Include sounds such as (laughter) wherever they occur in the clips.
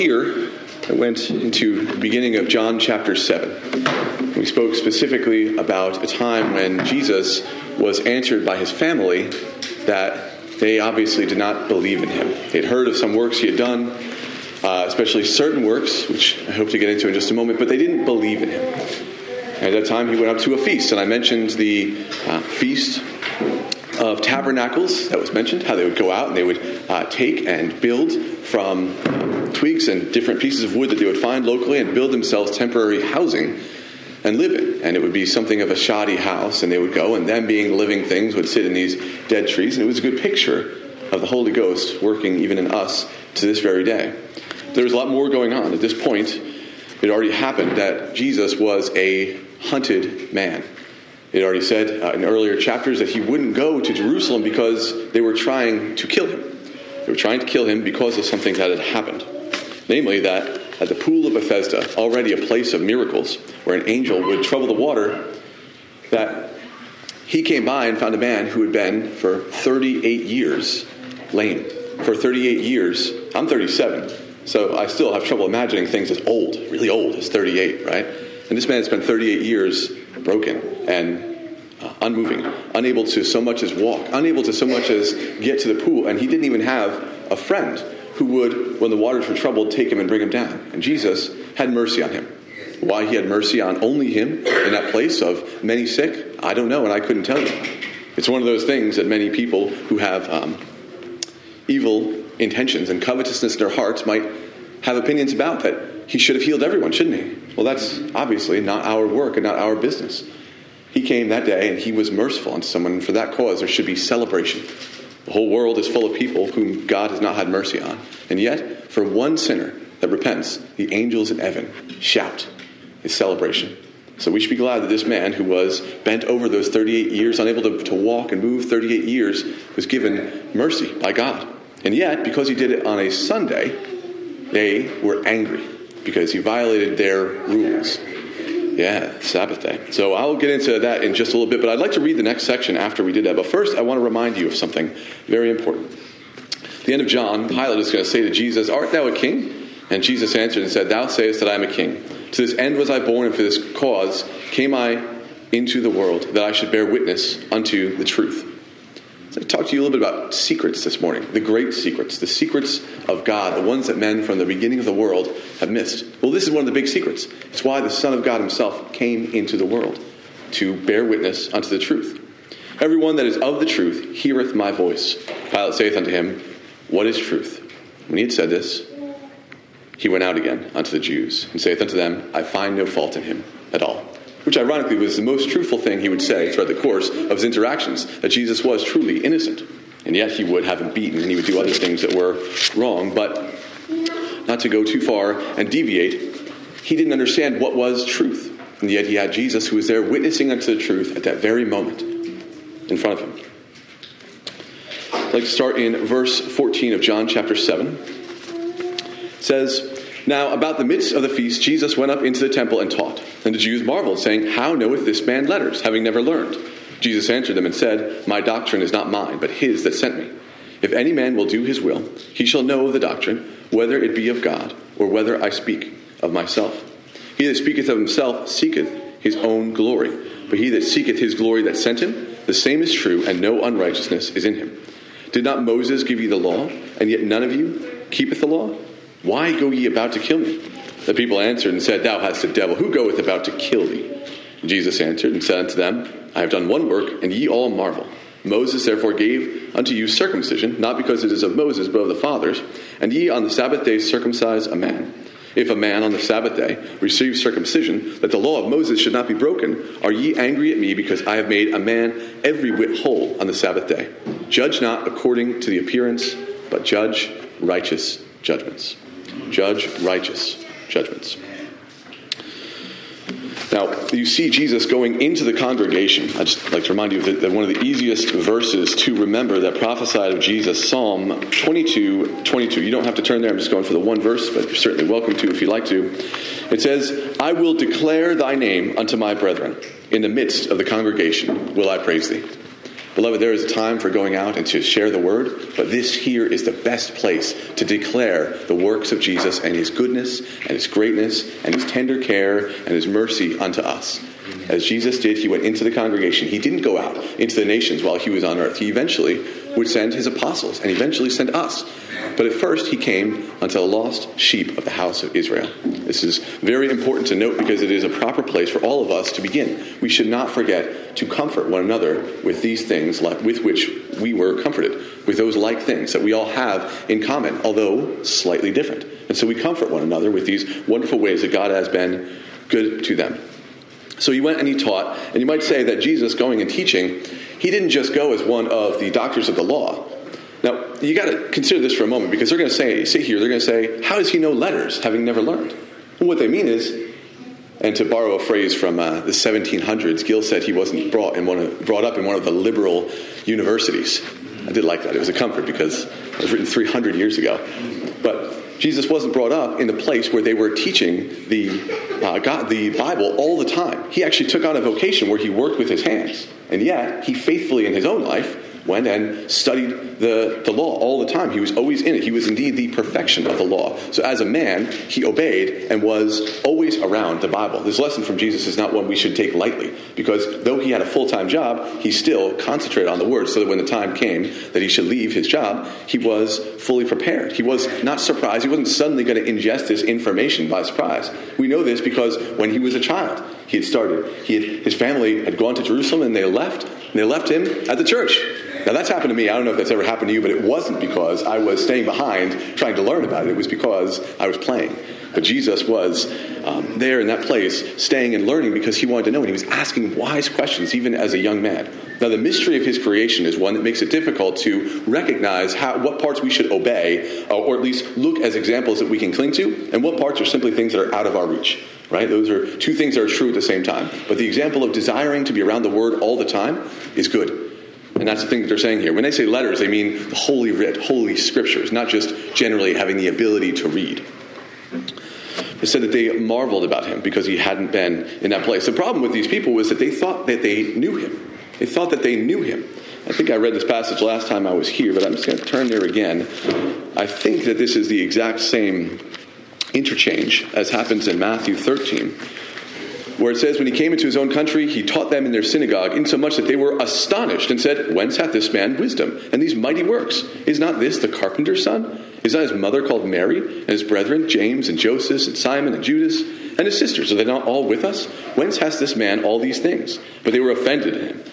here, I went into the beginning of John chapter 7. We spoke specifically about a time when Jesus was answered by his family that they obviously did not believe in him. They'd heard of some works he had done, uh, especially certain works, which I hope to get into in just a moment, but they didn't believe in him. At that time, he went up to a feast, and I mentioned the uh, feast of tabernacles that was mentioned, how they would go out and they would uh, take and build from twigs and different pieces of wood that they would find locally and build themselves temporary housing and live in. And it would be something of a shoddy house, and they would go, and them being living things would sit in these dead trees. And it was a good picture of the Holy Ghost working even in us to this very day. There was a lot more going on. At this point, it already happened that Jesus was a hunted man. It already said uh, in earlier chapters that he wouldn't go to Jerusalem because they were trying to kill him. They were trying to kill him because of something that had happened. Namely, that at the pool of Bethesda, already a place of miracles, where an angel would trouble the water, that he came by and found a man who had been for 38 years lame. For 38 years, I'm 37, so I still have trouble imagining things as old, really old, as 38, right? And this man had spent 38 years broken and uh, unmoving, unable to so much as walk, unable to so much as get to the pool, and he didn't even have a friend who would, when the waters were troubled, take him and bring him down. And Jesus had mercy on him. Why he had mercy on only him in that place of many sick, I don't know, and I couldn't tell you. It's one of those things that many people who have um, evil intentions and covetousness in their hearts might have opinions about that he should have healed everyone, shouldn't he? Well, that's obviously not our work and not our business. He came that day and he was merciful unto someone, and for that cause there should be celebration. The whole world is full of people whom God has not had mercy on. And yet, for one sinner that repents, the angels in heaven shout. It's celebration. So we should be glad that this man who was bent over those 38 years, unable to, to walk and move 38 years, was given mercy by God. And yet, because he did it on a Sunday, they were angry because he violated their rules. Yeah, Sabbath day. So I'll get into that in just a little bit, but I'd like to read the next section after we did that. But first, I want to remind you of something very important. The end of John, Pilate is going to say to Jesus, Art thou a king? And Jesus answered and said, Thou sayest that I am a king. To this end was I born, and for this cause came I into the world, that I should bear witness unto the truth. So I talk to you a little bit about secrets this morning, the great secrets, the secrets of God, the ones that men from the beginning of the world have missed. Well, this is one of the big secrets. It's why the Son of God himself came into the world to bear witness unto the truth. Everyone that is of the truth heareth my voice. Pilate saith unto him, What is truth? When he had said this, he went out again unto the Jews, and saith unto them, I find no fault in him at all. Which ironically was the most truthful thing he would say throughout the course of his interactions, that Jesus was truly innocent. And yet he would have him beaten and he would do other things that were wrong. But not to go too far and deviate, he didn't understand what was truth. And yet he had Jesus who was there witnessing unto the truth at that very moment in front of him. I'd like to start in verse 14 of John chapter 7. It says, Now about the midst of the feast, Jesus went up into the temple and taught. And the Jews marveled, saying, How knoweth this man letters, having never learned? Jesus answered them and said, My doctrine is not mine, but his that sent me. If any man will do his will, he shall know of the doctrine, whether it be of God, or whether I speak of myself. He that speaketh of himself seeketh his own glory. But he that seeketh his glory that sent him, the same is true, and no unrighteousness is in him. Did not Moses give you the law, and yet none of you keepeth the law? Why go ye about to kill me? The people answered and said, Thou hast a devil. Who goeth about to kill thee? Jesus answered and said unto them, I have done one work, and ye all marvel. Moses therefore gave unto you circumcision, not because it is of Moses, but of the fathers. And ye on the Sabbath day circumcise a man. If a man on the Sabbath day receives circumcision, that the law of Moses should not be broken, are ye angry at me because I have made a man every whit whole on the Sabbath day? Judge not according to the appearance, but judge righteous judgments. Judge righteous judgments. Now, you see Jesus going into the congregation. I just like to remind you that, one of the easiest verses to remember that prophesied of Jesus, Psalm 22, 22. You don't have to turn there. I'm just going for the one verse, but you're certainly welcome to if you'd like to. It says, I will declare thy name unto my brethren. In the midst of the congregation will I praise thee. Beloved, there is a time for going out and to share the word, but this here is the best place to declare the works of Jesus and his goodness and his greatness and his tender care and his mercy unto us. As Jesus did, he went into the congregation. He didn't go out into the nations while he was on earth. He eventually would send his apostles and eventually send us. But at first, he came unto the lost sheep of the house of Israel. This is very important to note because it is a proper place for all of us to begin. We should not forget to comfort one another with these things with which we were comforted, with those like things that we all have in common, although slightly different. And so we comfort one another with these wonderful ways that God has been good to them. So he went and he taught, and you might say that Jesus going and teaching, he didn't just go as one of the doctors of the law. Now, you got to consider this for a moment because they're going to say, see here, they're going to say, how does he know letters having never learned? Well, what they mean is, and to borrow a phrase from uh, the 1700s, Gill said he wasn't brought, in one of, brought up in one of the liberal universities. I did like that. It was a comfort because it was written 300 years ago. But Jesus wasn't brought up in the place where they were teaching the, uh, God, the Bible all the time. He actually took on a vocation where he worked with his hands. And yet, he faithfully in his own life went and studied the, the law all the time. He was always in it. He was indeed the perfection of the law. So as a man, he obeyed and was always around the Bible. This lesson from Jesus is not one we should take lightly because though he had a full time job, he still concentrated on the word so that when the time came that he should leave his job, he was fully prepared. He was not surprised. He wasn't suddenly going to ingest this information by surprise. We know this because when he was a child, he had started. He had, his family had gone to Jerusalem and they left, and they left him at the church. Now, that's happened to me. I don't know if that's ever happened to you, but it wasn't because I was staying behind trying to learn about it. It was because I was playing. But Jesus was um, there in that place, staying and learning because he wanted to know, and he was asking wise questions even as a young man. Now, the mystery of his creation is one that makes it difficult to recognize how, what parts we should obey, or at least look as examples that we can cling to, and what parts are simply things that are out of our reach. Right? Those are two things that are true at the same time. But the example of desiring to be around the Word all the time is good. And that's the thing that they're saying here. When they say letters, they mean the holy writ, holy scriptures, not just generally having the ability to read. They said that they marveled about him because he hadn't been in that place. The problem with these people was that they thought that they knew him. They thought that they knew him. I think I read this passage last time I was here, but I'm just going to turn there again. I think that this is the exact same interchange as happens in Matthew 13 where it says, When he came into his own country, he taught them in their synagogue, insomuch that they were astonished and said, Whence hath this man wisdom and these mighty works? Is not this the carpenter's son? Is not his mother called Mary, and his brethren, James and Joseph and Simon and Judas, and his sisters? Are they not all with us? Whence has this man all these things? But they were offended at him.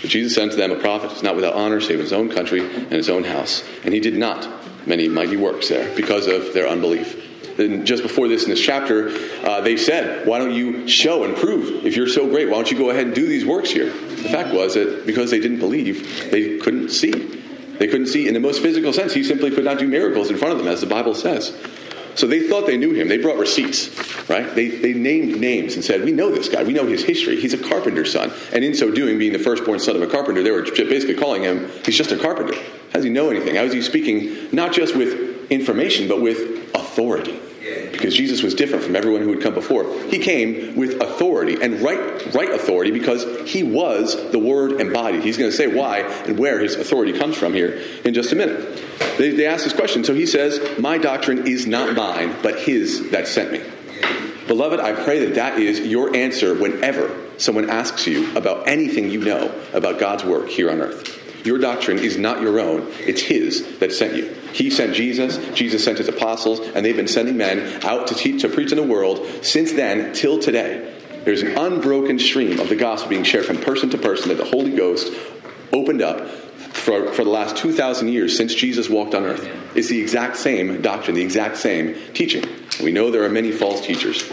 But Jesus said to them a prophet, is not without honor, save in his own country and his own house. And he did not many mighty works there because of their unbelief then just before this in this chapter, uh, they said, Why don't you show and prove? If you're so great, why don't you go ahead and do these works here? The fact was that because they didn't believe, they couldn't see. They couldn't see in the most physical sense. He simply could not do miracles in front of them, as the Bible says. So they thought they knew him. They brought receipts, right? They, they named names and said, We know this guy. We know his history. He's a carpenter's son. And in so doing, being the firstborn son of a carpenter, they were basically calling him, He's just a carpenter. How does he know anything? How is he speaking not just with information, but with authority? Because Jesus was different from everyone who had come before. He came with authority and right, right authority because he was the Word embodied. He's going to say why and where his authority comes from here in just a minute. They, they ask this question. So he says, My doctrine is not mine, but his that sent me. Beloved, I pray that that is your answer whenever someone asks you about anything you know about God's work here on earth. Your doctrine is not your own, it's His that sent you. He sent Jesus, Jesus sent His apostles, and they've been sending men out to, teach, to preach in the world since then till today. There's an unbroken stream of the gospel being shared from person to person that the Holy Ghost opened up for, for the last 2,000 years since Jesus walked on earth. It's the exact same doctrine, the exact same teaching. We know there are many false teachers.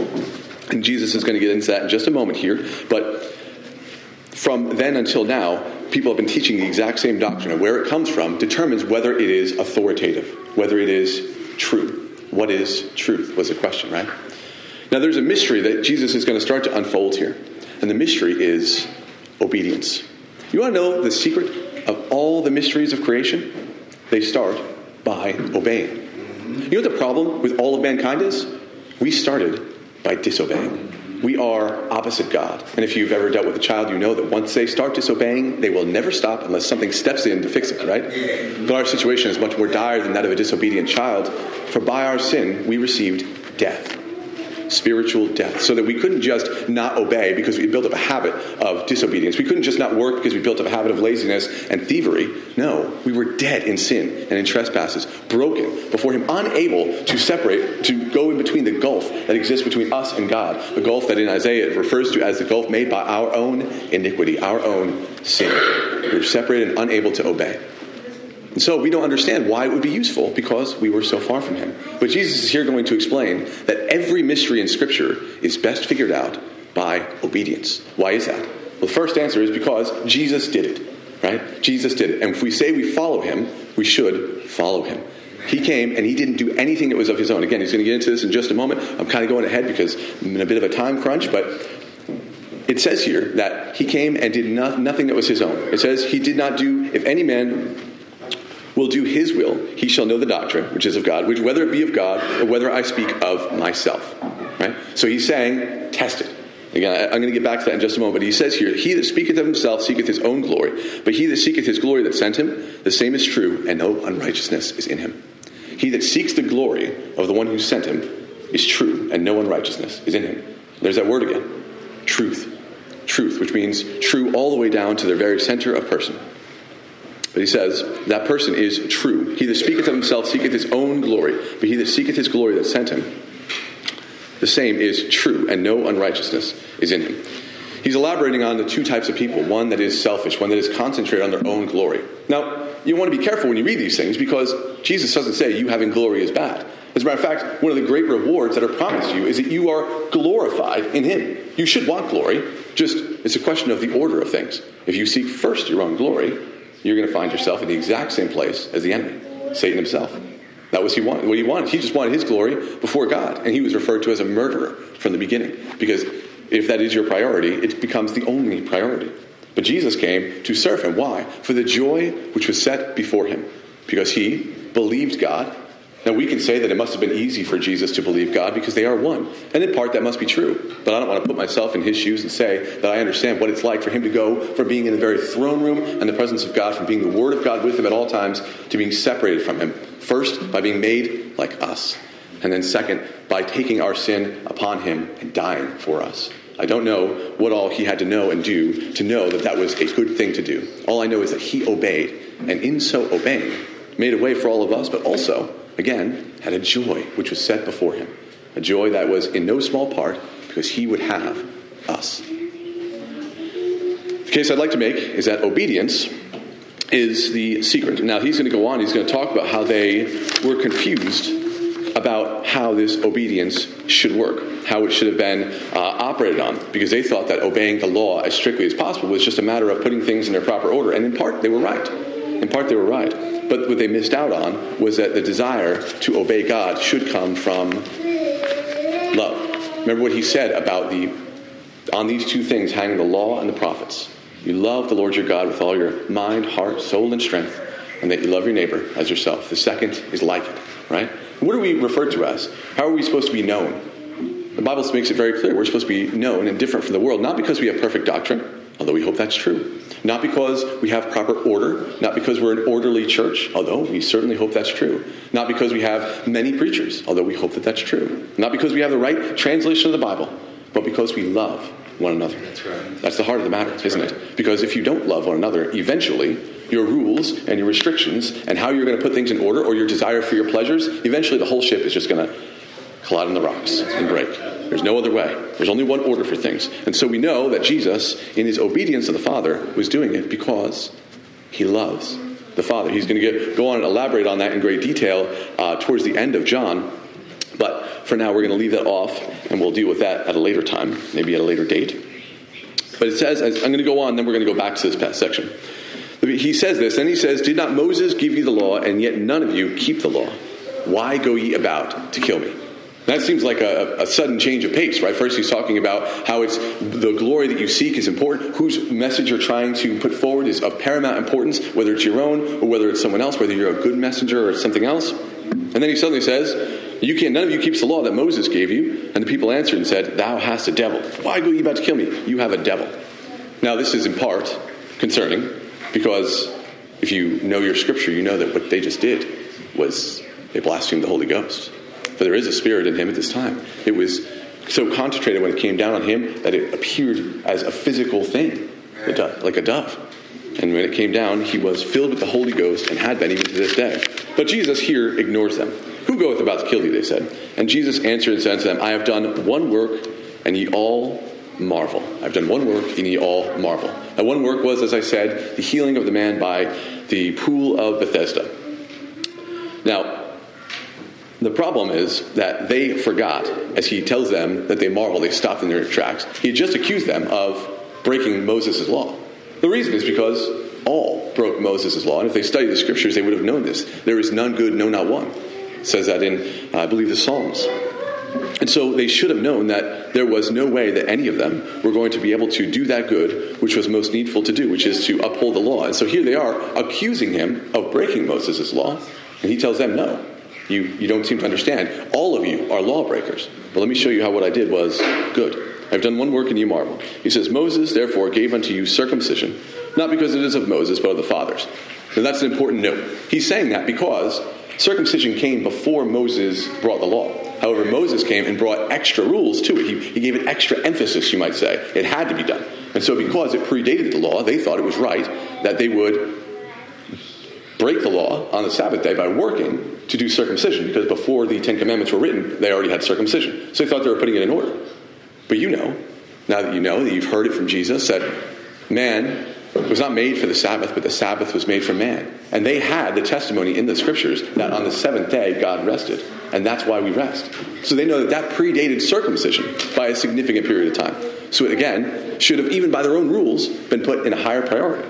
And Jesus is going to get into that in just a moment here. But from then until now, people have been teaching the exact same doctrine, and where it comes from determines whether it is authoritative, whether it is true. What is truth was the question, right? Now, there's a mystery that Jesus is going to start to unfold here, and the mystery is obedience. You want to know the secret of all the mysteries of creation? They start by obeying. You know what the problem with all of mankind is? We started by disobeying. We are opposite God. And if you've ever dealt with a child, you know that once they start disobeying, they will never stop unless something steps in to fix it, right? But our situation is much more dire than that of a disobedient child, for by our sin, we received death spiritual death, so that we couldn't just not obey because we built up a habit of disobedience. We couldn't just not work because we built up a habit of laziness and thievery. No, we were dead in sin and in trespasses, broken before Him, unable to separate, to go in between the gulf that exists between us and God, the gulf that in Isaiah it refers to as the gulf made by our own iniquity, our own sin. We were separated and unable to obey. And so we don't understand why it would be useful because we were so far from him. But Jesus is here going to explain that every mystery in Scripture is best figured out by obedience. Why is that? Well, the first answer is because Jesus did it, right? Jesus did it. And if we say we follow him, we should follow him. He came and he didn't do anything that was of his own. Again, he's going to get into this in just a moment. I'm kind of going ahead because I'm in a bit of a time crunch, but it says here that he came and did not, nothing that was his own. It says he did not do, if any man will do his will, he shall know the doctrine, which is of God, which whether it be of God or whether I speak of myself. Right? So he's saying, test it. Again, I'm going to get back to that in just a moment. But he says here, He that speaketh of himself seeketh his own glory, but he that seeketh his glory that sent him, the same is true, and no unrighteousness is in him. He that seeks the glory of the one who sent him is true, and no unrighteousness is in him. There's that word again truth. Truth, which means true all the way down to the very center of person. But he says, that person is true. He that speaketh of himself seeketh his own glory, but he that seeketh his glory that sent him, the same is true, and no unrighteousness is in him. He's elaborating on the two types of people one that is selfish, one that is concentrated on their own glory. Now, you want to be careful when you read these things because Jesus doesn't say you having glory is bad. As a matter of fact, one of the great rewards that are promised you is that you are glorified in Him. You should want glory, just it's a question of the order of things. If you seek first your own glory, you're going to find yourself in the exact same place as the enemy, Satan himself. That was he wanted. What he wanted. He just wanted his glory before God, and he was referred to as a murderer from the beginning. Because if that is your priority, it becomes the only priority. But Jesus came to serve him. Why? For the joy which was set before him. Because he believed God now, we can say that it must have been easy for Jesus to believe God because they are one. And in part, that must be true. But I don't want to put myself in his shoes and say that I understand what it's like for him to go from being in the very throne room and the presence of God, from being the Word of God with him at all times, to being separated from him. First, by being made like us. And then, second, by taking our sin upon him and dying for us. I don't know what all he had to know and do to know that that was a good thing to do. All I know is that he obeyed, and in so obeying, made a way for all of us, but also again, had a joy which was set before him. A joy that was in no small part because he would have us. The case I'd like to make is that obedience is the secret. Now, he's going to go on, he's going to talk about how they were confused about how this obedience should work, how it should have been uh, operated on, because they thought that obeying the law as strictly as possible was just a matter of putting things in their proper order. And in part, they were right. In part, they were right. But what they missed out on was that the desire to obey God should come from love. Remember what he said about the on these two things hanging the law and the prophets. You love the Lord your God with all your mind, heart, soul, and strength, and that you love your neighbor as yourself. The second is like it, right? What are we referred to as? How are we supposed to be known? The Bible makes it very clear we're supposed to be known and different from the world, not because we have perfect doctrine, although we hope that's true, not because we have proper order, not because we're an orderly church, although we certainly hope that's true. Not because we have many preachers, although we hope that that's true. Not because we have the right translation of the Bible, but because we love one another. That's right. That's the heart of the matter, isn't right. it? Because if you don't love one another, eventually your rules and your restrictions and how you're going to put things in order or your desire for your pleasures, eventually the whole ship is just going to collide on the rocks and break. There's no other way. There's only one order for things. And so we know that Jesus, in his obedience to the Father, was doing it because he loves the Father. He's going to get, go on and elaborate on that in great detail uh, towards the end of John. But for now, we're going to leave that off, and we'll deal with that at a later time, maybe at a later date. But it says, I'm going to go on, then we're going to go back to this past section. He says this, and he says, Did not Moses give you the law, and yet none of you keep the law? Why go ye about to kill me? That seems like a, a, sudden change of pace, right? First, he's talking about how it's the glory that you seek is important, whose message you're trying to put forward is of paramount importance, whether it's your own or whether it's someone else, whether you're a good messenger or something else. And then he suddenly says, "You can't. None of you keeps the law that Moses gave you." And the people answered and said, "Thou hast a devil. Why go you about to kill me? You have a devil." Now, this is in part concerning because if you know your scripture, you know that what they just did was they blasphemed the Holy Ghost for there is a spirit in him at this time. It was so concentrated when it came down on him that it appeared as a physical thing, like a dove. And when it came down, he was filled with the Holy Ghost and had been even to this day. But Jesus here ignores them. Who goeth about to kill thee? They said. And Jesus answered and said to them, I have done one work, and ye all marvel. I've done one work, and ye all marvel. And one work was, as I said, the healing of the man by the pool of Bethesda. Now, the problem is that they forgot, as he tells them that they marvel, they stopped in their tracks. He just accused them of breaking Moses' law. The reason is because all broke Moses' law, and if they studied the scriptures, they would have known this. There is none good, no, not one. It says that in, uh, I believe, the Psalms. And so they should have known that there was no way that any of them were going to be able to do that good which was most needful to do, which is to uphold the law. And so here they are accusing him of breaking Moses' law, and he tells them no. You, you don't seem to understand. All of you are lawbreakers. But let me show you how what I did was good. I've done one work and you marvel. He says, Moses therefore gave unto you circumcision, not because it is of Moses, but of the fathers. And that's an important note. He's saying that because circumcision came before Moses brought the law. However, Moses came and brought extra rules to it. He, he gave it extra emphasis, you might say. It had to be done. And so, because it predated the law, they thought it was right that they would break the law on the Sabbath day by working to do circumcision because before the Ten Commandments were written, they already had circumcision. So they thought they were putting it in order. But you know, now that you know, that you've heard it from Jesus, that man was not made for the Sabbath, but the Sabbath was made for man. And they had the testimony in the scriptures that on the seventh day God rested. And that's why we rest. So they know that that predated circumcision by a significant period of time. So it, again, should have, even by their own rules, been put in a higher priority.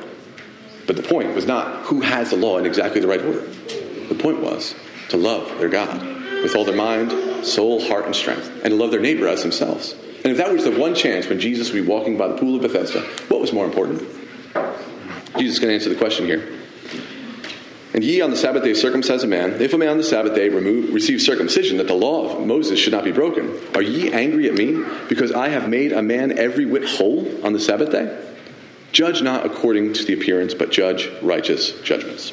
But the point was not who has the law in exactly the right order. The point was to love their God with all their mind, soul, heart, and strength, and to love their neighbor as themselves. And if that was the one chance when Jesus would be walking by the pool of Bethesda, what was more important? Jesus is going to answer the question here. And ye on the Sabbath day circumcise a man. If a man on the Sabbath day remove, receive circumcision, that the law of Moses should not be broken, are ye angry at me because I have made a man every whit whole on the Sabbath day? Judge not according to the appearance, but judge righteous judgments.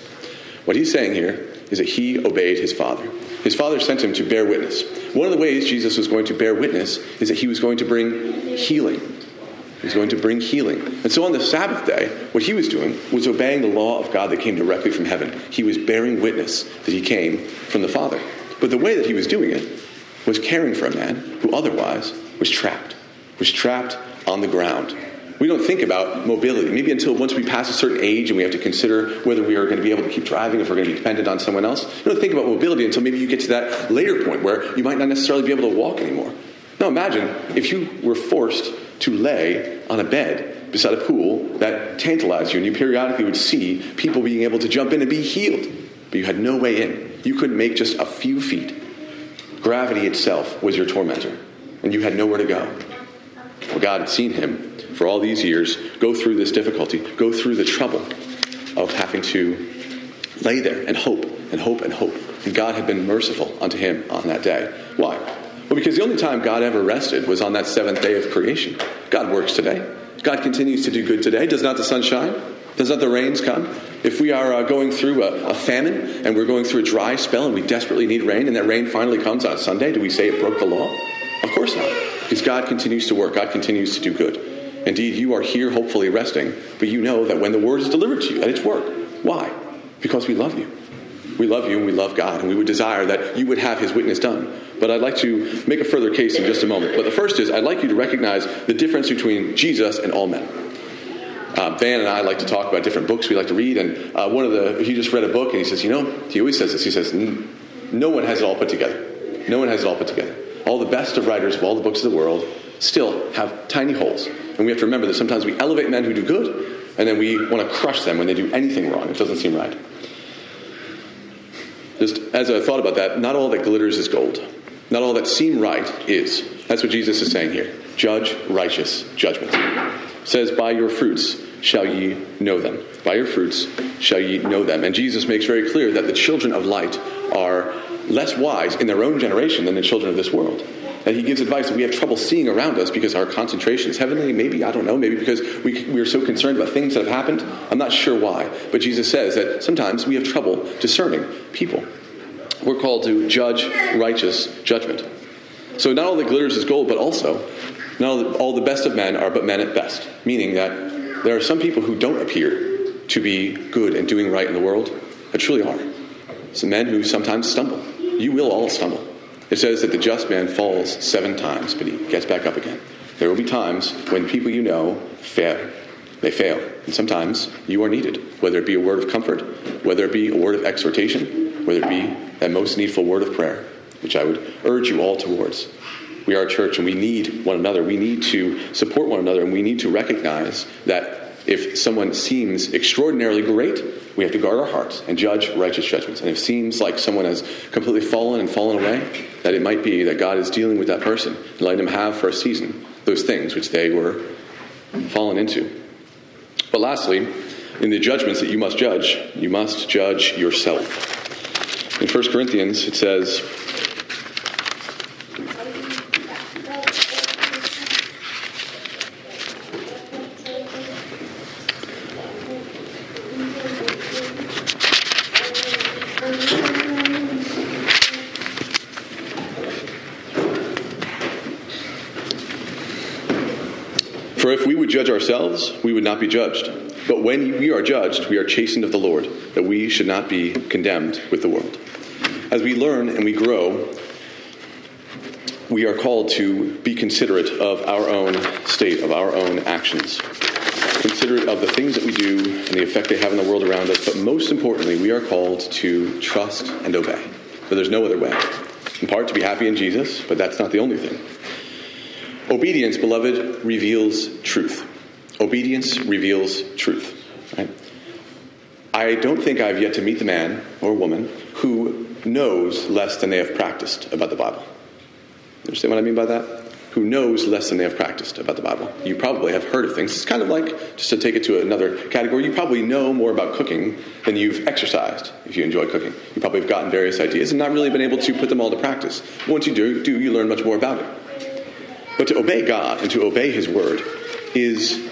What he's saying here is that he obeyed his father. His father sent him to bear witness. One of the ways Jesus was going to bear witness is that he was going to bring healing. He was going to bring healing. And so on the Sabbath day, what he was doing was obeying the law of God that came directly from heaven. He was bearing witness that he came from the Father. But the way that he was doing it was caring for a man who otherwise was trapped, was trapped on the ground, we don't think about mobility. Maybe until once we pass a certain age and we have to consider whether we are going to be able to keep driving, if we're going to be dependent on someone else. You don't think about mobility until maybe you get to that later point where you might not necessarily be able to walk anymore. Now imagine if you were forced to lay on a bed beside a pool that tantalized you and you periodically would see people being able to jump in and be healed, but you had no way in. You couldn't make just a few feet. Gravity itself was your tormentor, and you had nowhere to go. Well, God had seen him for all these years go through this difficulty, go through the trouble of having to lay there and hope and hope and hope. And God had been merciful unto him on that day. Why? Well, because the only time God ever rested was on that seventh day of creation. God works today. God continues to do good today. Does not the sun shine? Does not the rains come? If we are uh, going through a, a, famine and we're going through a dry spell and we desperately need rain and that rain finally comes on Sunday, do we say it broke the law? Of course not. Because God continues to work, God continues to do good. Indeed, you are here hopefully resting, but you know that when the word is delivered to you, that it's work. Why? Because we love you. We love you and we love God, and we would desire that you would have his witness done. But I'd like to make a further case in just a moment. But the first is I'd like you to recognize the difference between Jesus and all men. Uh, Van and I like to talk about different books we like to read, and uh, one of the he just read a book and he says, you know, he always says this. He says, no one has it all put together. No one has it all put together. All the best of writers of all the books of the world still have tiny holes and we have to remember that sometimes we elevate men who do good, and then we want to crush them when they do anything wrong. It doesn't seem right. Just as I thought about that, not all that glitters is gold. Not all that seem right is. That's what Jesus is saying here. Judge righteous judgment. Says, By your fruits shall ye know them. By your fruits shall ye know them. And Jesus makes very clear that the children of light are less wise in their own generation than the children of this world. That he gives advice that we have trouble seeing around us because our concentration is heavenly. Maybe, I don't know, maybe because we, we are so concerned about things that have happened. I'm not sure why. But Jesus says that sometimes we have trouble discerning people. We're called to judge righteous judgment. So not all that glitters is gold, but also not all, all the best of men are but men at best. Meaning that there are some people who don't appear to be good and doing right in the world that truly are. Some men who sometimes stumble. You will all stumble. It says that the just man falls seven times, but he gets back up again. There will be times when people you know fail. They fail. And sometimes you are needed, whether it be a word of comfort, whether it be a word of exhortation, whether it be that most needful word of prayer, which I would urge you all towards. We are a church and we need one another. We need to support one another and we need to recognize that if someone seems extraordinarily great, we have to guard our hearts and judge righteous judgments. And if it seems like someone has completely fallen and fallen away, that it might be that God is dealing with that person and letting them have for a season those things which they were fallen into. But lastly, in the judgments that you must judge, you must judge yourself. In 1 Corinthians, it says, judge ourselves, we would not be judged. But when we are judged, we are chastened of the Lord, that we should not be condemned with the world. As we learn and we grow, we are called to be considerate of our own state, of our own actions. Considerate of the things that we do and the effect they have in the world around us, but most importantly, we are called to trust and obey. For there's no other way. In part, to be happy in Jesus, but that's not the only thing. Obedience, beloved, reveals truth. Obedience reveals truth. Right? I don't think I've yet to meet the man or woman who knows less than they have practiced about the Bible. Understand what I mean by that? Who knows less than they have practiced about the Bible. You probably have heard of things. It's kind of like, just to take it to another category, you probably know more about cooking than you've exercised if you enjoy cooking. You probably have gotten various ideas and not really been able to put them all to practice. Once you do, do you learn much more about it. But to obey God and to obey His word is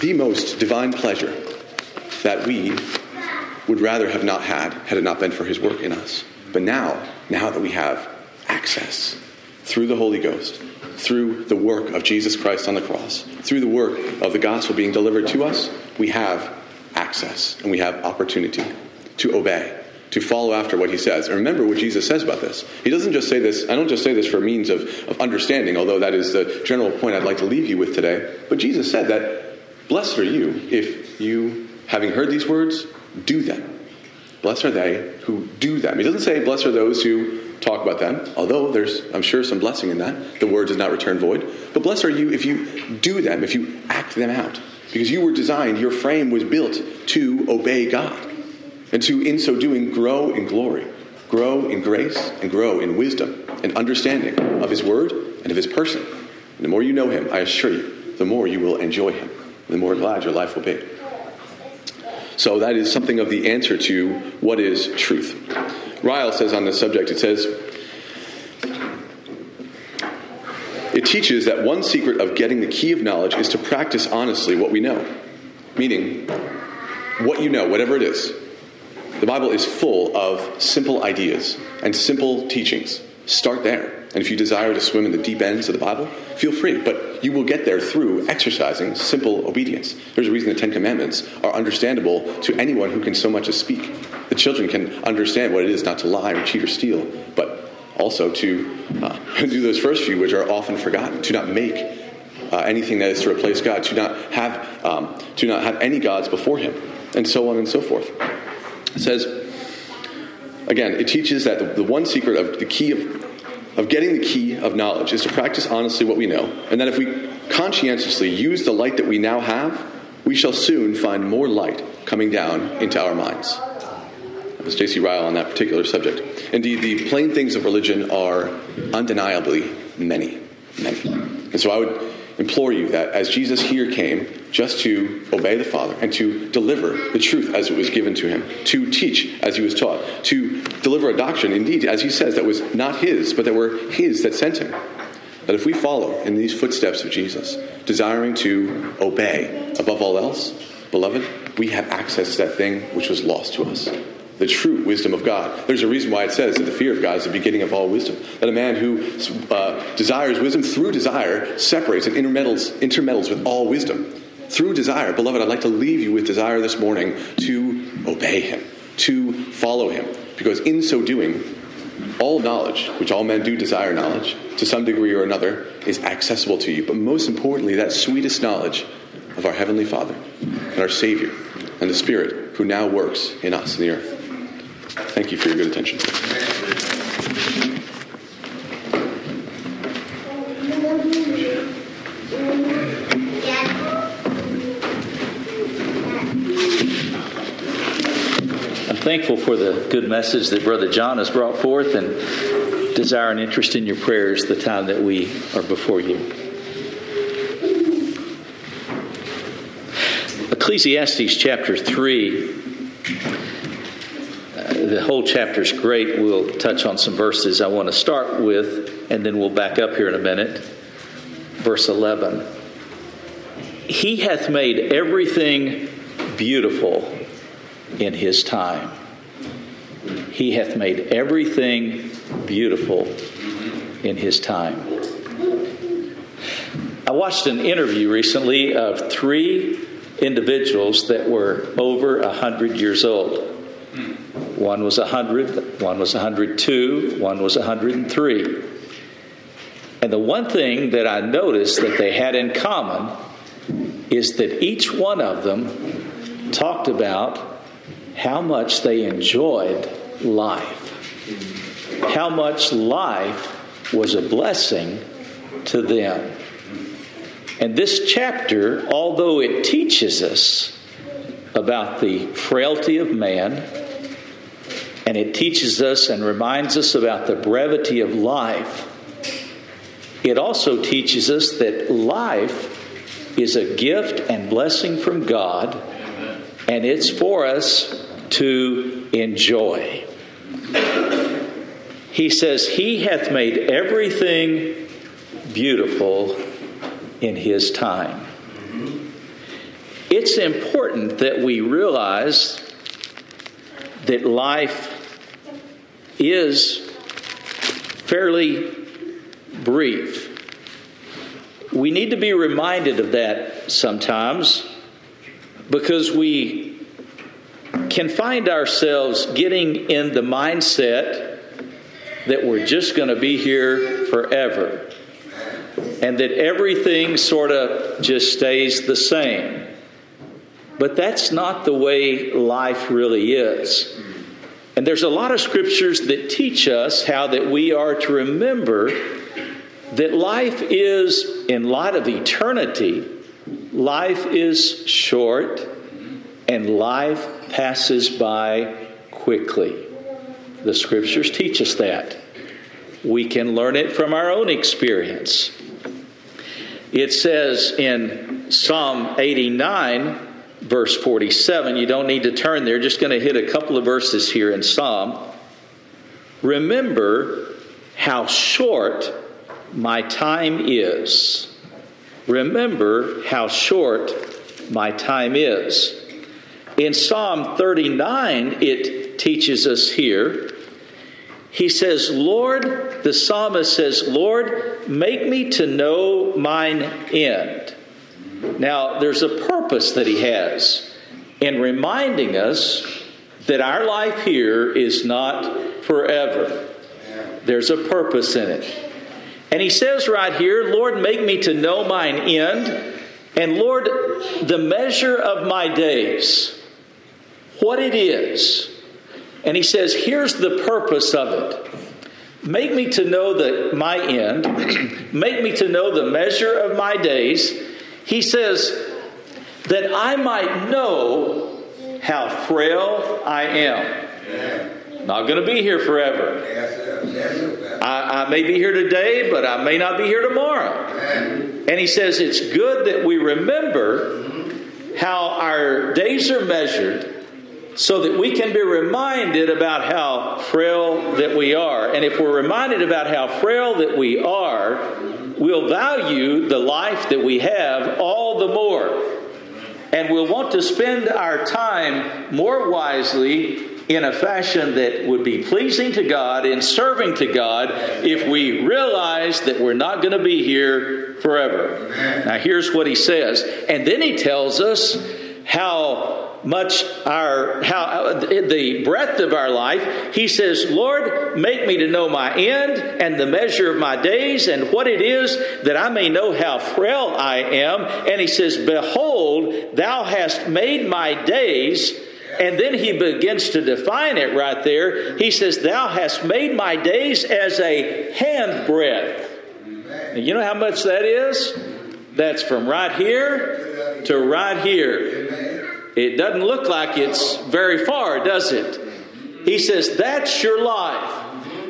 the most divine pleasure that we would rather have not had had it not been for His work in us. But now, now that we have access through the Holy Ghost, through the work of Jesus Christ on the cross, through the work of the gospel being delivered to us, we have access and we have opportunity to obey, to follow after what he says. And remember what Jesus says about this. He doesn't just say this, I don't just say this for means of, of understanding, although that is the general point I'd like to leave you with today. But Jesus said that blessed are you if you, having heard these words, do them. Blessed are they who do them. He doesn't say, blessed are those who talk about them, although there's, I'm sure, some blessing in that. The word does not return void. But blessed are you if you do them, if you act them out. Because you were designed, your frame was built to obey God. And to, in so doing, grow in glory, grow in grace, and grow in wisdom and understanding of His word and of His person. And the more you know Him, I assure you, the more you will enjoy Him, the more glad your life will be. So that is something of the answer to what is truth. Ryle says on this subject, it says, it teaches that one secret of getting the key of knowledge is to practice honestly what we know. Meaning, what you know, whatever it is. The Bible is full of simple ideas and simple teachings. Start there. And if you desire to swim in the deep ends of the Bible, feel free. But you will get there through exercising simple obedience. There's a reason the Ten Commandments are understandable to anyone who can so much as speak. The children can understand what it is not to lie or cheat or steal, but also to uh, (laughs) do those first few, which are often forgotten, to not make uh, anything that is to replace God, to not have um, to not have any gods before Him, and so on and so forth. It says again, it teaches that the, the one secret of the key of of getting the key of knowledge is to practice honestly what we know, and that if we conscientiously use the light that we now have, we shall soon find more light coming down into our minds. as J.C. Ryle on that particular subject. Indeed, the plain things of religion are undeniably many, many. And so I would implore you that as Jesus here came, just to obey the Father and to deliver the truth as it was given to him, to teach as he was taught, to deliver a doctrine, indeed, as he says, that was not his, but that were his that sent him. That if we follow in these footsteps of Jesus, desiring to obey above all else, beloved, we have access to that thing which was lost to us the true wisdom of God. There's a reason why it says that the fear of God is the beginning of all wisdom. That a man who uh, desires wisdom through desire separates and intermeddles, intermeddles with all wisdom. Through desire, beloved, I'd like to leave you with desire this morning to obey him, to follow him. Because in so doing, all knowledge, which all men do desire knowledge, to some degree or another, is accessible to you. But most importantly, that sweetest knowledge of our Heavenly Father and our Savior and the Spirit who now works in us in the earth. Thank you for your good attention. I'm thankful for the good message that Brother John has brought forth and desire and interest in your prayers the time that we are before you. Ecclesiastes chapter 3 the whole chapter is great. We'll touch on some verses I want to start with, and then we'll back up here in a minute. Verse 11 He hath made everything beautiful in His time. He hath made everything beautiful in His time. I watched an interview recently of three individuals that were over a 100 years old. One was 100, one was 102, one was 103. And the one thing that I noticed that they had in common is that each one of them talked about how much they enjoyed life, how much life was a blessing to them. And this chapter, although it teaches us about the frailty of man, and it teaches us and reminds us about the brevity of life. It also teaches us that life is a gift and blessing from God, and it's for us to enjoy. He says, He hath made everything beautiful in His time. It's important that we realize that life is fairly brief. We need to be reminded of that sometimes because we can find ourselves getting in the mindset that we're just going to be here forever and that everything sort of just stays the same. But that's not the way life really is. And there's a lot of scriptures that teach us how that we are to remember that life is, in light of eternity, life is short and life passes by quickly. The scriptures teach us that. We can learn it from our own experience. It says in Psalm 89, verse 47. You don't need to turn there, just going to hit a couple of verses here in Psalm. Remember how short my time is. Remember how short my time is. In Psalm 39, it teaches us here. He says, Lord, the psalmist says, Lord, make me to know mine end. Now, there's a purpose that he has in reminding us that our life here is not forever. There's a purpose in it. And he says right here, Lord, make me to know mine end, and Lord, the measure of my days, what it is. And he says, here's the purpose of it. Make me to know the, my end, (clears throat) make me to know the measure of my days he says, that I might know how frail I am. Not going to be here forever. I, I, may be here today, but I may not be here tomorrow. And he says it's good that we remember how our days are measured so that we can be reminded about how frail that we are. And if we're reminded about how frail that we are, we'll value the life that we have all the more. And we'll want to spend our time more wisely in a fashion that would be pleasing to God, in serving to God, if we realize that we're not going to be here forever. Now, here's what he says. And then he tells us how much our how the breadth of our life he says lord make me to know my end and the measure of my days and what it is that i may know how frail i am. And he says behold thou hast made my days. And then he begins to define it right there. He says thou hast made my days as a handbreadth. You know how much that is? That's from right here to right here it doesn't look like it's very far, does it? He says, That's your life.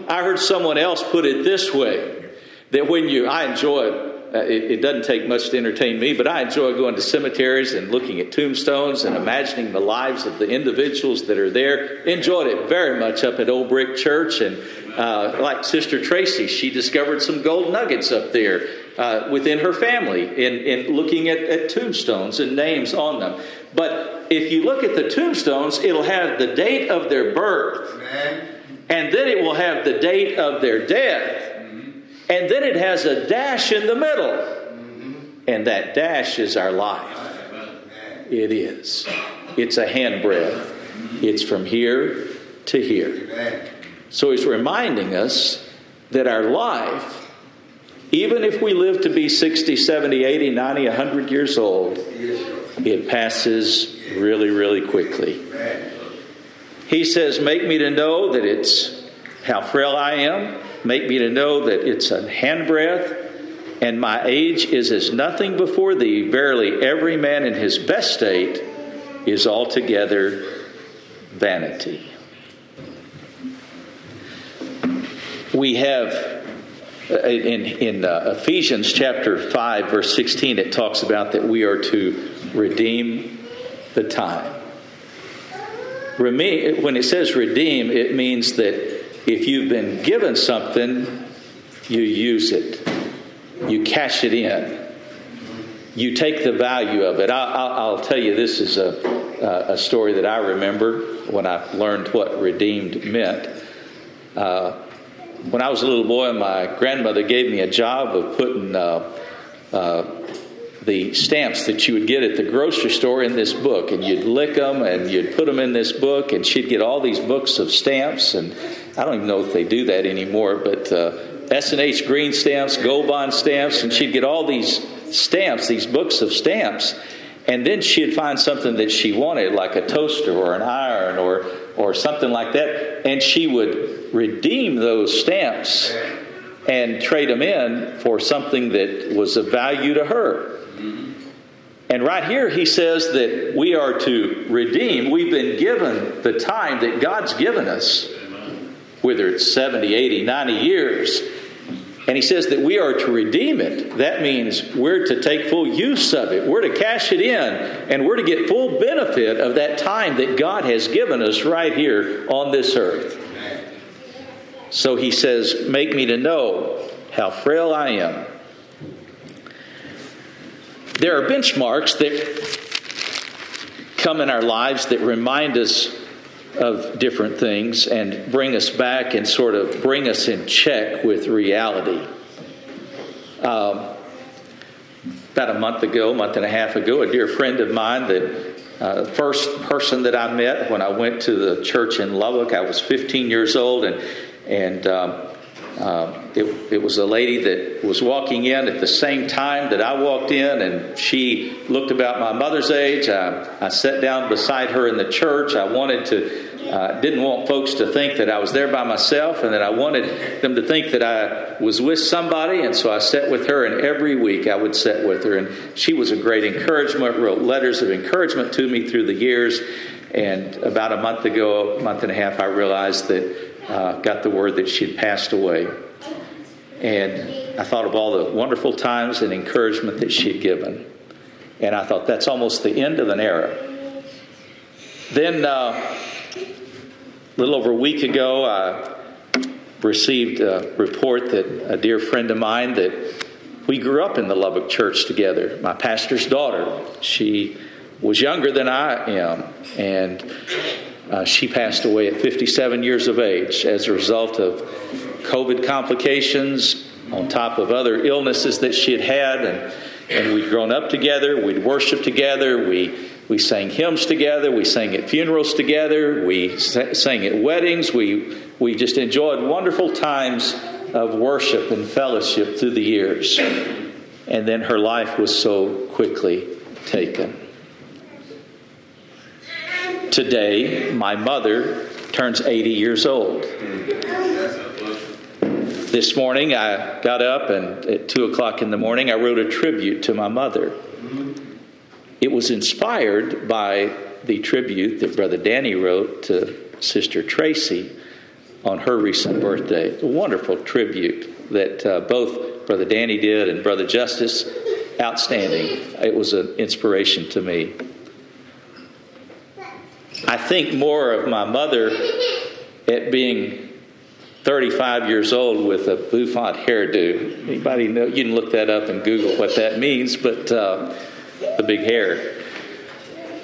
I heard someone else put it this way that when you, I enjoy uh, it, it, doesn't take much to entertain me, but I enjoy going to cemeteries and looking at tombstones and imagining the lives of the individuals that are there. Enjoyed it very much up at Old Brick Church. And uh, like Sister Tracy, she discovered some gold nuggets up there uh, within her family in, in looking at, at tombstones and names on them. But if you look at the tombstones, it'll have the date of their birth. Amen. And then it will have the date of their death. Mm-hmm. And then it has a dash in the middle. Mm-hmm. And that dash is our life. It is. It's a handbreadth. It's from here to here. So he's reminding us that our life, even if we live to be 60, 70, 80, 90, 100 years old, it passes really, really quickly. He says, Make me to know that it's how frail I am, make me to know that it's a handbreadth, and my age is as nothing before thee. Verily, every man in his best state is altogether vanity. We have in, in uh, Ephesians chapter 5, verse 16, it talks about that we are to redeem the time. When it says redeem, it means that if you've been given something, you use it, you cash it in, you take the value of it. I'll, I'll tell you, this is a, a story that I remember when I learned what redeemed meant. Uh, when I was a little boy, my grandmother gave me a job of putting uh, uh, the stamps that you would get at the grocery store in this book, and you'd lick them and you'd put them in this book, and she'd get all these books of stamps, and I don't even know if they do that anymore, but uh, S&H green stamps, Gold Bond stamps, and she'd get all these stamps, these books of stamps, and then she'd find something that she wanted, like a toaster or an iron or or something like that, and she would redeem those stamps and trade them in for something that was of value to her. And right here, he says that we are to redeem. We've been given the time that God's given us, whether it's 70, 80, 90 years. And he says that we are to redeem it. That means we're to take full use of it. We're to cash it in, and we're to get full benefit of that time that God has given us right here on this earth. So he says, Make me to know how frail I am there are benchmarks that come in our lives that remind us of different things and bring us back and sort of bring us in check with reality. Um, about a month ago, a month and a half ago, a dear friend of mine the uh, first person that I met when I went to the church in Lubbock, I was 15 years old, and and um, uh, it, it, was a lady that was walking in at the same time that I walked in, and she looked about my mother's age. I, I sat down beside her in the church. I wanted to, uh, didn't want folks to think that I was there by myself, and that I wanted them to think that I was with somebody. And so I sat with her, and every week I would sit with her. And she was a great encouragement, wrote letters of encouragement to me through the years. And about a month ago, a month and a half, I realized that, uh, got the word that she had passed away. And I thought of all the wonderful times and encouragement that she had given. And I thought, that's almost the end of an era. Then, uh, a little over a week ago, I received a report that a dear friend of mine that we grew up in the Lubbock church together. My pastor's daughter. She was younger than I am, and uh, she passed away at 57 years of age as a result of COVID complications, on top of other illnesses that she had had. And, and we'd grown up together, we'd worshiped together, we, we sang hymns together, we sang at funerals together, we sang at weddings, we, we just enjoyed wonderful times of worship and fellowship through the years. And then her life was so quickly taken. Today, my mother turns 80 years old. This morning, I got up and at 2 o'clock in the morning, I wrote a tribute to my mother. It was inspired by the tribute that Brother Danny wrote to Sister Tracy on her recent birthday. A wonderful tribute that uh, both Brother Danny did and Brother Justice. Outstanding. It was an inspiration to me. I think more of my mother at being 35 years old with a bouffant hairdo. Anybody know? You can look that up and Google what that means, but uh, the big hair.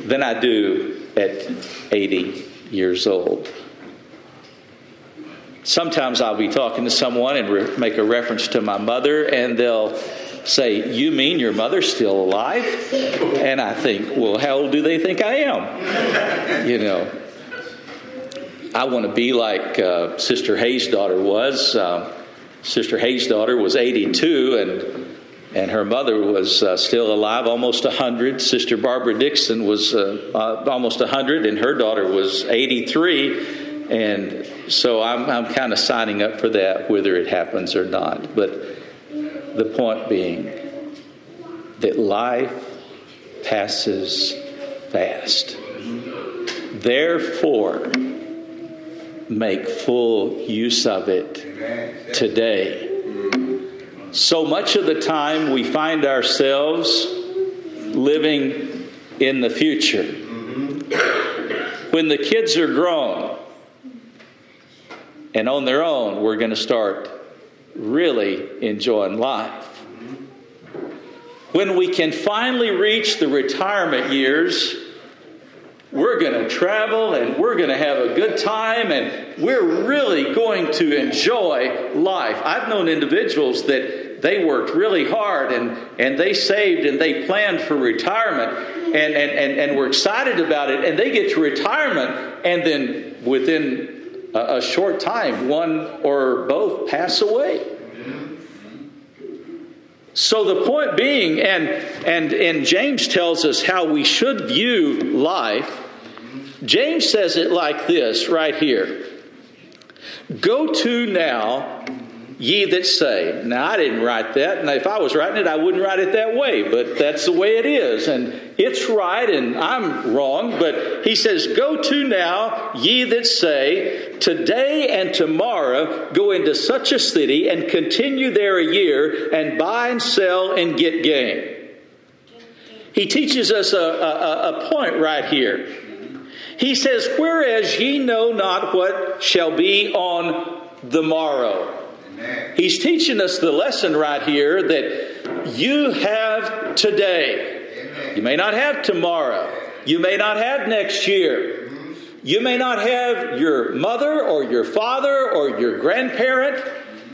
Than I do at 80 years old. Sometimes I'll be talking to someone and re- make a reference to my mother, and they'll say, You mean your mother's still alive? And I think, Well, how old do they think I am? You know. I want to be like uh, Sister Hayes' daughter was. Uh, Sister Hayes' daughter was 82, and and her mother was uh, still alive, almost 100. Sister Barbara Dixon was uh, uh, almost 100, and her daughter was 83. And so I'm, I'm kind of signing up for that, whether it happens or not. But the point being that life passes fast. Therefore, make full use of it today. So much of the time we find ourselves living in the future. When the kids are grown and on their own, we're going to start really enjoying life. When we can finally reach the retirement years, we're going to travel and we're going to have a good time and we're really going to enjoy life. I've known individuals that they worked really hard and, and they saved and they planned for retirement and, and, and, and were excited about it and they get to retirement and then within a, short time, one or both pass away. So the point being, and and and James tells us how we should view life. James says it like this right here. Go to now ye that say. Now, I didn't write that, and if I was writing it, I wouldn't write it that way, but that's the way it is. And it's right, and I'm wrong, but he says, Go to now, ye that say, Today and tomorrow go into such a city and continue there a year, and buy and sell and get gain. He teaches us a, a, a point right here. He says, Whereas ye know not what shall be on the morrow. He's teaching us the lesson right here that you have today. You may not have tomorrow. You may not have next year. You may not have your mother or your father or your grandparent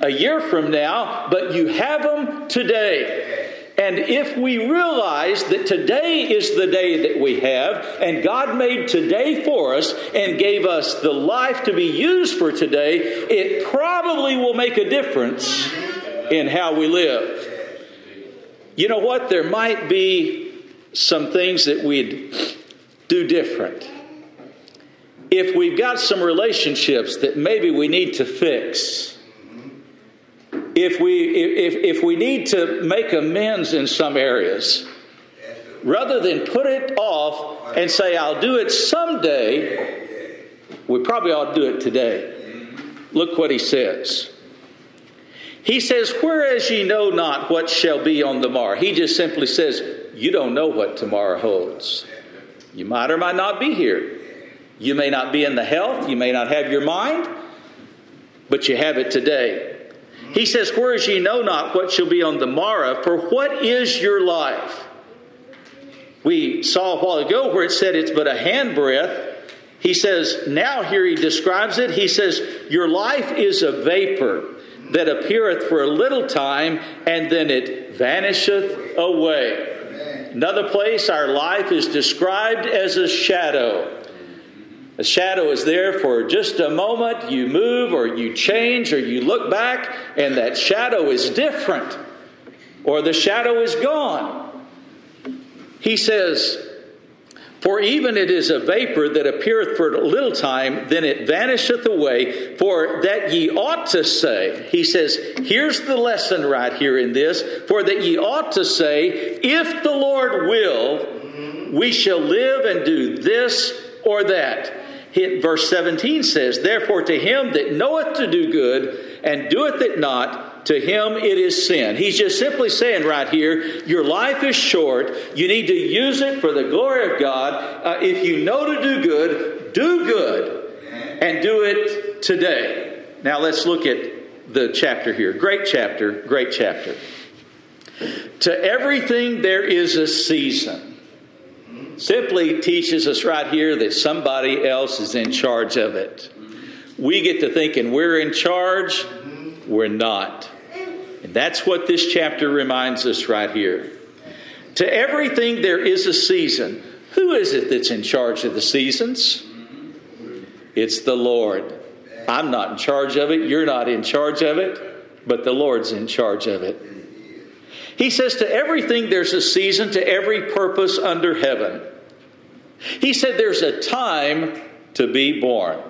a year from now, but you have them today. And if we realize that today is the day that we have, and God made today for us and gave us the life to be used for today, it probably will make a difference in how we live. You know what? There might be some things that we'd do different. If we've got some relationships that maybe we need to fix, if we if, if we need to make amends in some areas rather than put it off and say, I'll do it someday, we probably ought to do it today. Look what he says. He says, Whereas ye know not what shall be on the morrow. He just simply says, You don't know what tomorrow holds. You might or might not be here. You may not be in the health, you may not have your mind, but you have it today. He says, Whereas ye know not what shall be on the morrow, for what is your life? We saw a while ago where it said it's but a handbreadth. He says, now here he describes it. He says, Your life is a vapor that appeareth for a little time, and then it vanisheth away. Another place, our life is described as a shadow. A shadow is there for just a moment. You move or you change or you look back, and that shadow is different, or the shadow is gone. He says, For even it is a vapor that appeareth for a little time, then it vanisheth away. For that ye ought to say, he says, here's the lesson right here in this, for that ye ought to say, if the Lord will, we shall live and do this or that. Verse 17 says, Therefore to him that knoweth to do good and doeth it not, to him it is sin. He's just simply saying right here, your life is short. You need to use it for the glory of God. Uh, if you know to do good, do good and do it today. Now let's look at the chapter here. Great chapter, great chapter. To everything there is a season simply teaches us right here that somebody else is in charge of it. We get to thinking we're in charge, we're not. And that's what this chapter reminds us right here. To everything there is a season. Who is it that's in charge of the seasons? It's the Lord. I'm not in charge of it, you're not in charge of it, but the Lord's in charge of it. He says, To everything there's a season, to every purpose under heaven. He said, There's a time to be born.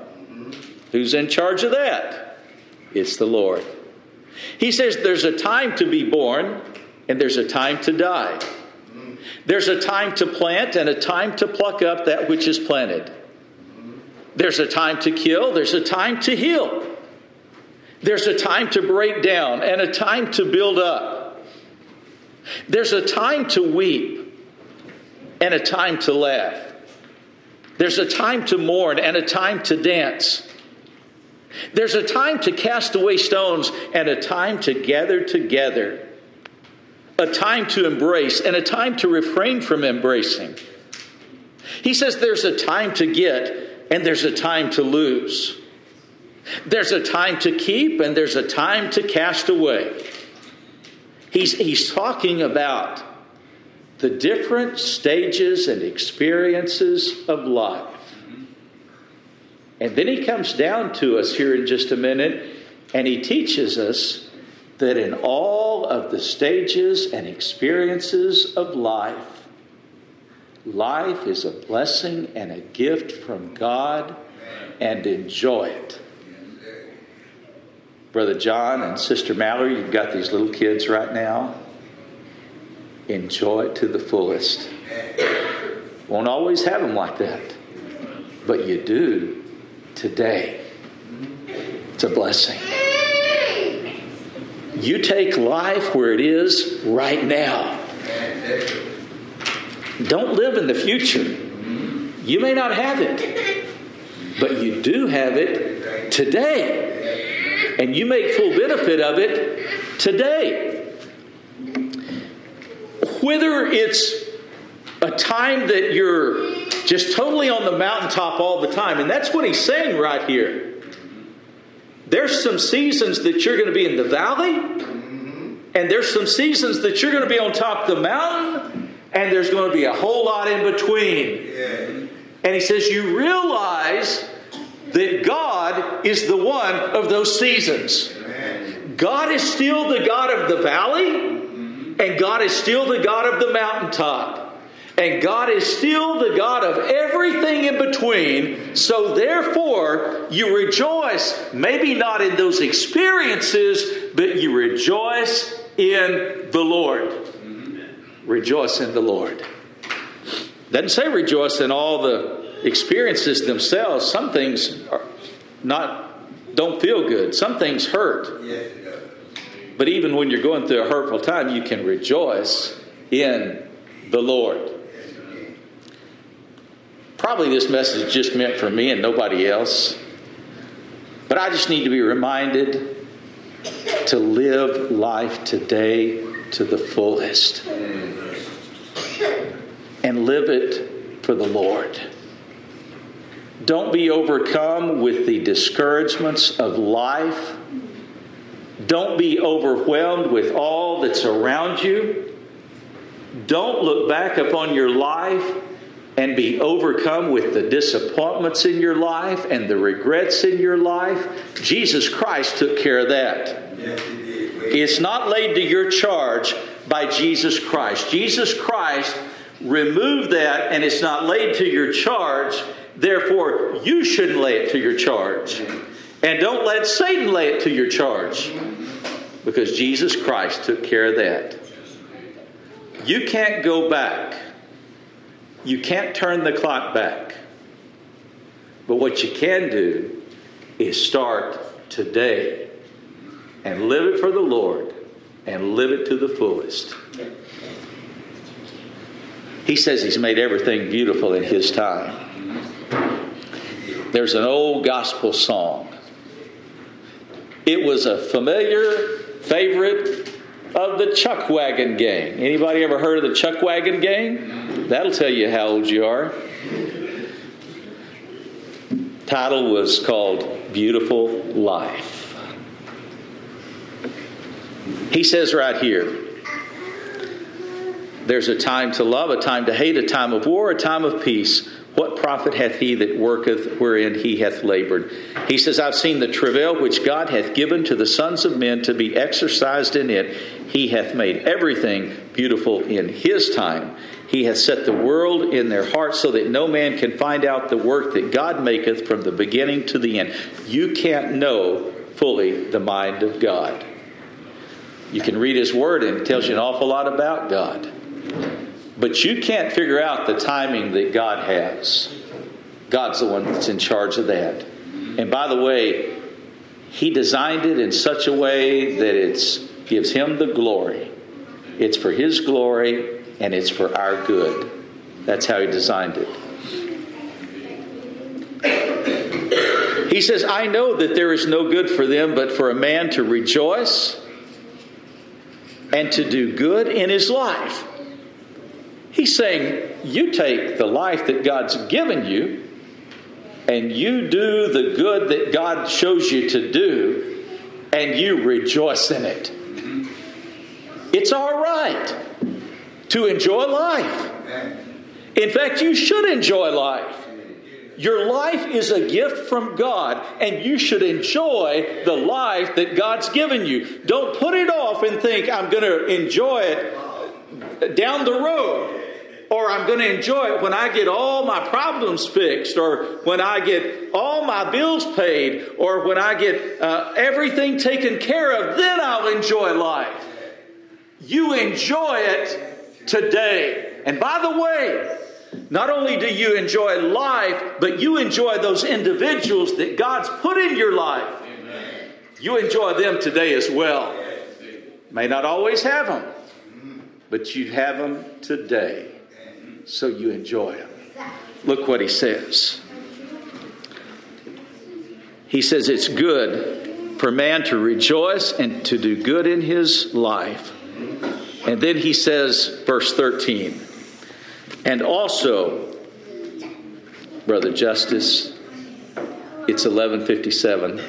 Who's in charge of that? It's the Lord. He says, There's a time to be born, and there's a time to die. There's a time to plant and a time to pluck up that which is planted. There's a time to kill, there's a time to heal. There's a time to break down and a time to build up. There's a time to weep and a time to laugh. There's a time to mourn and a time to dance. There's a time to cast away stones and a time to gather together. A time to embrace and a time to refrain from embracing. He says there's a time to get and there's a time to lose. There's a time to keep and there's a time to cast away. He's, he's talking about the different stages and experiences of life. And then he comes down to us here in just a minute and he teaches us that in all of the stages and experiences of life, life is a blessing and a gift from God and enjoy it. Brother John and Sister Mallory, you've got these little kids right now. Enjoy it to the fullest. Won't always have them like that, but you do today. It's a blessing. You take life where it is right now. Don't live in the future. You may not have it, but you do have it today and you make full benefit of it today. Whether it's a time that you're just totally on the mountaintop all the time, and that's what he's saying right here. There's some seasons that you're going to be in the valley, and there's some seasons that you're going to be on top of the mountain, and there's going to be a whole lot in between. And he says, You realize that God is the one of those seasons. God is still the God of the valley, and God is still the God of the mountaintop. And God is still the God of everything in between. So, therefore, you rejoice, maybe not in those experiences, but you rejoice in the Lord. Rejoice in the Lord. Doesn't say rejoice in all the experiences themselves. Some things are not don't feel good. Some things hurt. But even when you're going through a hurtful time, you can rejoice in the Lord. Probably this message is just meant for me and nobody else. But I just need to be reminded to live life today to the fullest and live it for the Lord. Don't be overcome with the discouragements of life. Don't be overwhelmed with all that's around you. Don't look back upon your life and be overcome with the disappointments in your life and the regrets in your life. Jesus Christ took care of that. Yes. It's not laid to your charge by Jesus Christ. Jesus Christ removed that and it's not laid to your charge. Therefore, you shouldn't lay it to your charge. And don't let Satan lay it to your charge because Jesus Christ took care of that. You can't go back. You can't turn the clock back. But what you can do is start today and live it for the Lord and live it to the fullest. He says He's made everything beautiful in His time. There's an old gospel song. It was a familiar favorite of the Chuck Wagon Gang. Anybody ever heard of the Chuck Wagon Gang? That'll tell you how old you are. Title was called Beautiful Life. He says right here, there's a time to love, a time to hate, a time of war, a time of peace. What profit hath he that worketh wherein he hath labored? He says, I've seen the travail which God hath given to the sons of men to be exercised in it. He hath made everything beautiful in his time. He hath set the world in their hearts so that no man can find out the work that God maketh from the beginning to the end. You can't know fully the mind of God. You can read his word and it tells you an awful lot about God. But you can't figure out the timing that God has. God's the one that's in charge of that. And by the way, He designed it in such a way that it gives Him the glory. It's for His glory and it's for our good. That's how He designed it. He says, I know that there is no good for them but for a man to rejoice and to do good in his life. He's saying, you take the life that God's given you and you do the good that God shows you to do and you rejoice in it. It's all right to enjoy life. In fact, you should enjoy life. Your life is a gift from God, and you should enjoy the life that God's given you. Don't put it off and think, I'm going to enjoy it down the road or I'm going to enjoy it when I get all my problems fixed, or when I get all my bills paid, or when I get uh, everything taken care of, then I'll enjoy life. You enjoy it today. And by the way, not only do you enjoy life, but you enjoy those individuals that God's put in your life. You enjoy them today as well. May not always have them, but you have them today so you enjoy them. Look what he says. He says it's good for man to rejoice and to do good in his life. And then he says, verse 13, and also, Brother Justice, it's 1157.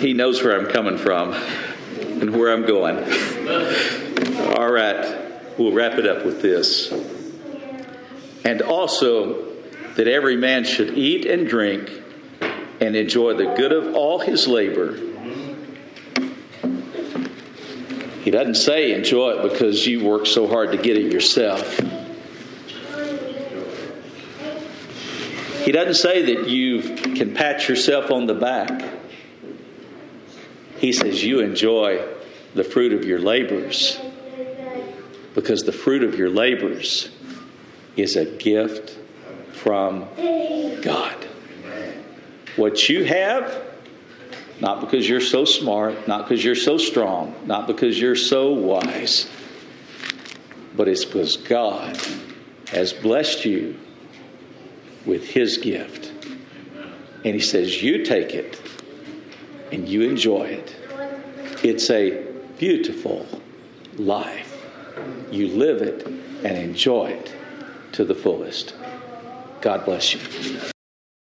He knows where I'm coming from and where I'm going. All right we'll wrap it up with this. And also, that every man should eat and drink and enjoy the good of all his labor. He doesn't say enjoy it because you work so hard to get it yourself. He doesn't say that you can pat yourself on the back. He says you enjoy the fruit of your labors because the fruit of your labors is a gift from God. What you have, not because you're so smart, not because you're so strong, not because you're so wise, but it's because God has blessed you with His gift. And He says, You take it and you enjoy it. It's a beautiful life. You live it and enjoy it to the fullest. God bless you.